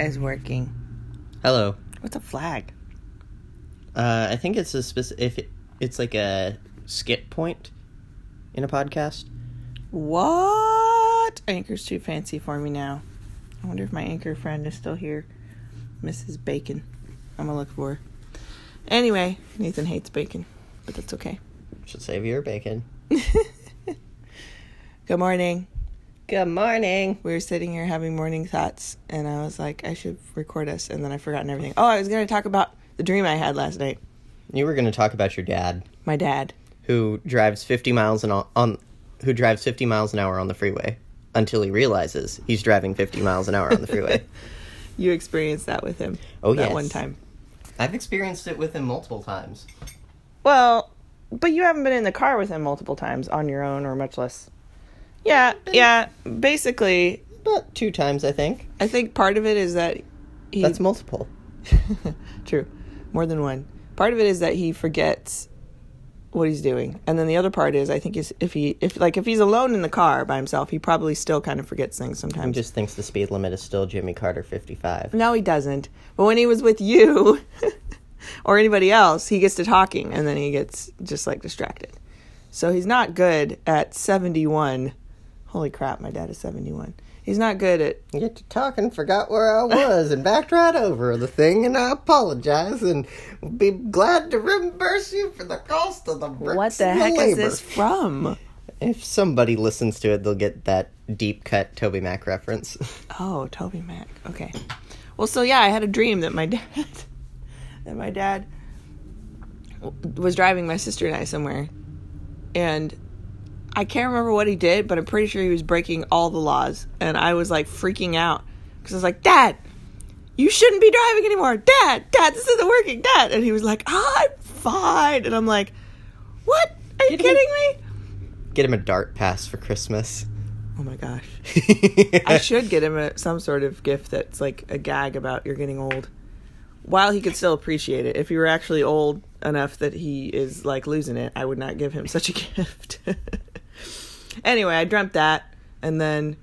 is working. Hello. What's a flag? Uh, I think it's a specific. If it, it's like a skip point in a podcast. What? Anchor's too fancy for me now. I wonder if my anchor friend is still here. Mrs. Bacon. I'm gonna look for her. Anyway, Nathan hates bacon, but that's okay. Should save your bacon. Good morning. Good morning. We were sitting here having morning thoughts, and I was like, I should record us, and then I forgotten everything. Oh, I was gonna talk about the dream I had last night. You were going to talk about your dad, My dad. who drives 50 miles an hour on, who drives 50 miles an hour on the freeway until he realizes he's driving 50 miles an hour on the freeway. You experienced that with him. Oh, that yes. one time. I've experienced it with him multiple times. Well, but you haven't been in the car with him multiple times on your own, or much less. Yeah, yeah. Basically, But two times, I think. I think part of it is that he. That's multiple. True, more than one. Part of it is that he forgets what he's doing, and then the other part is I think is if he if like if he's alone in the car by himself, he probably still kind of forgets things sometimes. He just thinks the speed limit is still Jimmy Carter 55. No, he doesn't. But when he was with you or anybody else, he gets to talking and then he gets just like distracted. So he's not good at 71. Holy crap, my dad is 71. He's not good at get to talking, forgot where I was, and backed right over the thing, and I apologize, and will be glad to reimburse you for the cost of the bricks what the heck is this from? If somebody listens to it, they'll get that deep cut Toby Mac reference. Oh, Toby Mac. Okay. Well, so yeah, I had a dream that my dad that my dad was driving my sister and I somewhere, and I can't remember what he did, but I'm pretty sure he was breaking all the laws, and I was like freaking out because I was like, "Dad, you shouldn't be driving anymore, Dad, Dad, this isn't working, Dad," and he was like, "Ah, "I'm fine," and I'm like, "What? Are you Get kidding me?" Get him a dart pass for Christmas. Oh my gosh. I should get him a, some sort of gift that's like a gag about you're getting old. While he could still appreciate it. If he were actually old enough that he is like losing it, I would not give him such a gift. Anyway, I dreamt that and then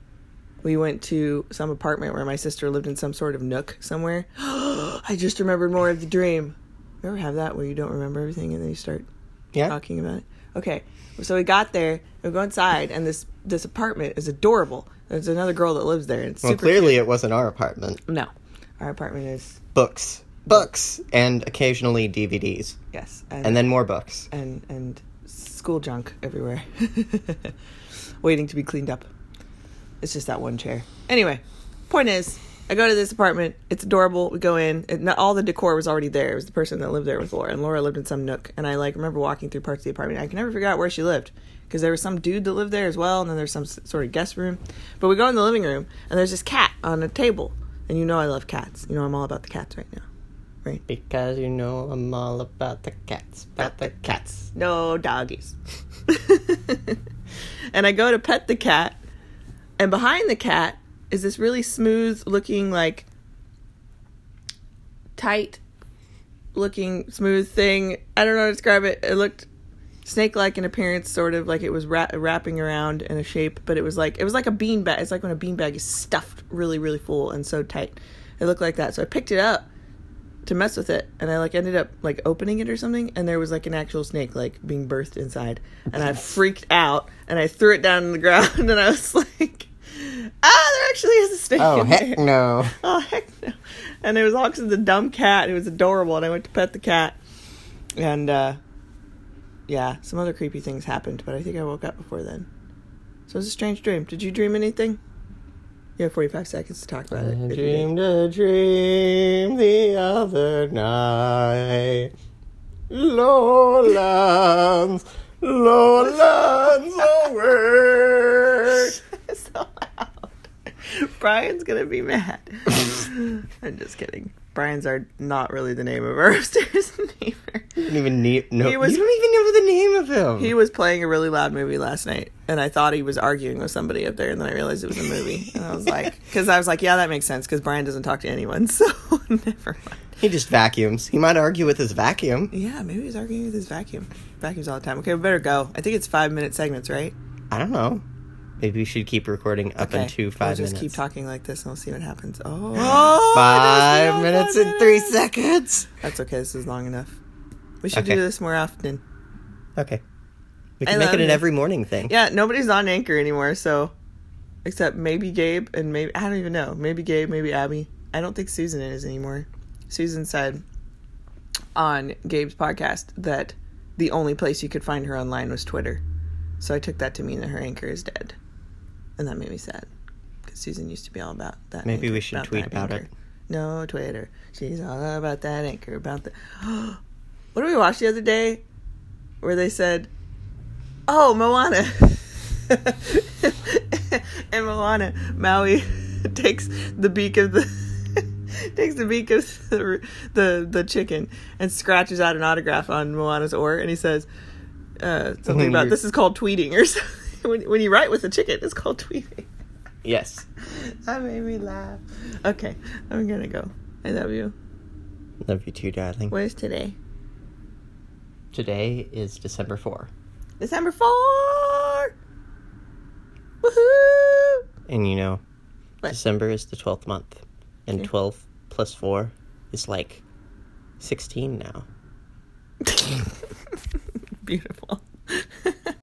we went to some apartment where my sister lived in some sort of nook somewhere. I just remembered more of the dream. You ever have that where you don't remember everything and then you start Yeah. talking about it. Okay, so we got there. We go inside, and this this apartment is adorable. There's another girl that lives there. And it's Well, super clearly it wasn't our apartment. no. Our apartment is Books. Books. And occasionally DVDs. yes, and And then more books. and and school junk everywhere, waiting to be cleaned up. It's just that one chair. Anyway, point is, I go to this apartment. It's adorable. We go in. And all the decor was already there. It was the person that lived there with Laura, and Laura lived in some nook. And I like remember walking through parts of the apartment. I can never figure out where she lived because there was some dude that lived there as well, and then there's some sort of guest room. But we go in the living room, and there's this cat on a table. And you know I love cats. You know I'm all about the cats right now, right? Because you know I'm all about the cats. About the cats. No doggies. and I go to pet the cat, and behind the cat is this really smooth looking, like tight looking, smooth thing. I don't know how to describe it. It looked snake like in appearance, sort of like it was wra- wrapping around in a shape, but it was like it was like a bean bag. It's like when a bean bag is stuffed really, really full and so tight. It looked like that. So I picked it up to mess with it and I like ended up like opening it or something and there was like an actual snake like being birthed inside. And I freaked out and I threw it down on the ground and I was like ah there actually is a snake Oh, heck there. no. oh heck no. And it was all 'cause of the dumb cat it was adorable and I went to pet the cat. And uh yeah some other creepy things happened but I think I woke up before then. So it was a strange dream. Did you dream anything you have 45 seconds to talk about it I dreamed a dream the other night. Lowlands, lowlands away. so loud. Brian's gonna be mad. I'm just kidding. Brian's are not really the name of our upstairs neighbor. You don't even need, no, He was- you don't even him. He was playing a really loud movie last night, and I thought he was arguing with somebody up there, and then I realized it was a movie, and I was like, because I was like, yeah, that makes sense, because Brian doesn't talk to anyone, so never mind. He just vacuums. He might argue with his vacuum. Yeah, maybe he's arguing with his vacuum. Vacuums all the time. Okay, we better go. I think it's five minute segments, right? I don't know. Maybe we should keep recording up Okay, into we'll five just minutes. keep talking like this and we'll see what happens. Oh, Five minutes and three seconds. That's okay. This is long enough. We should Okay. do this more often. Okay. We I can make it an every morning thing. Yeah, nobody's on Anchor anymore, so except maybe Gabe and maybe I don't even know. Maybe Gabe, maybe Abby. I don't think Susan is anymore. Susan said on Gabe's podcast that the only place you could find her online was Twitter. So I took that to mean that her anchor is dead. And that made me sad. Because Susan used to be all about that. Maybe anchor, we should tweet about anchor. it. No, Twitter. She's all about that anchor, about the. what did we watch the other day? Where they said, "Oh, Moana," and Moana Maui takes the beak of the takes the beak of the, the the chicken and scratches out an autograph on Moana's oar, and he says uh, something When about you're- this is called tweeting or something. when, when you write with a chicken, it's called tweeting. Yes. That made me laugh. Okay, I'm gonna go. I love you. Love you too, darling. Where's today? Today is December 4. December 4! Woohoo! And you know, What? December is the 12th month. And Okay. 12 plus 4 is like 16 now. Beautiful.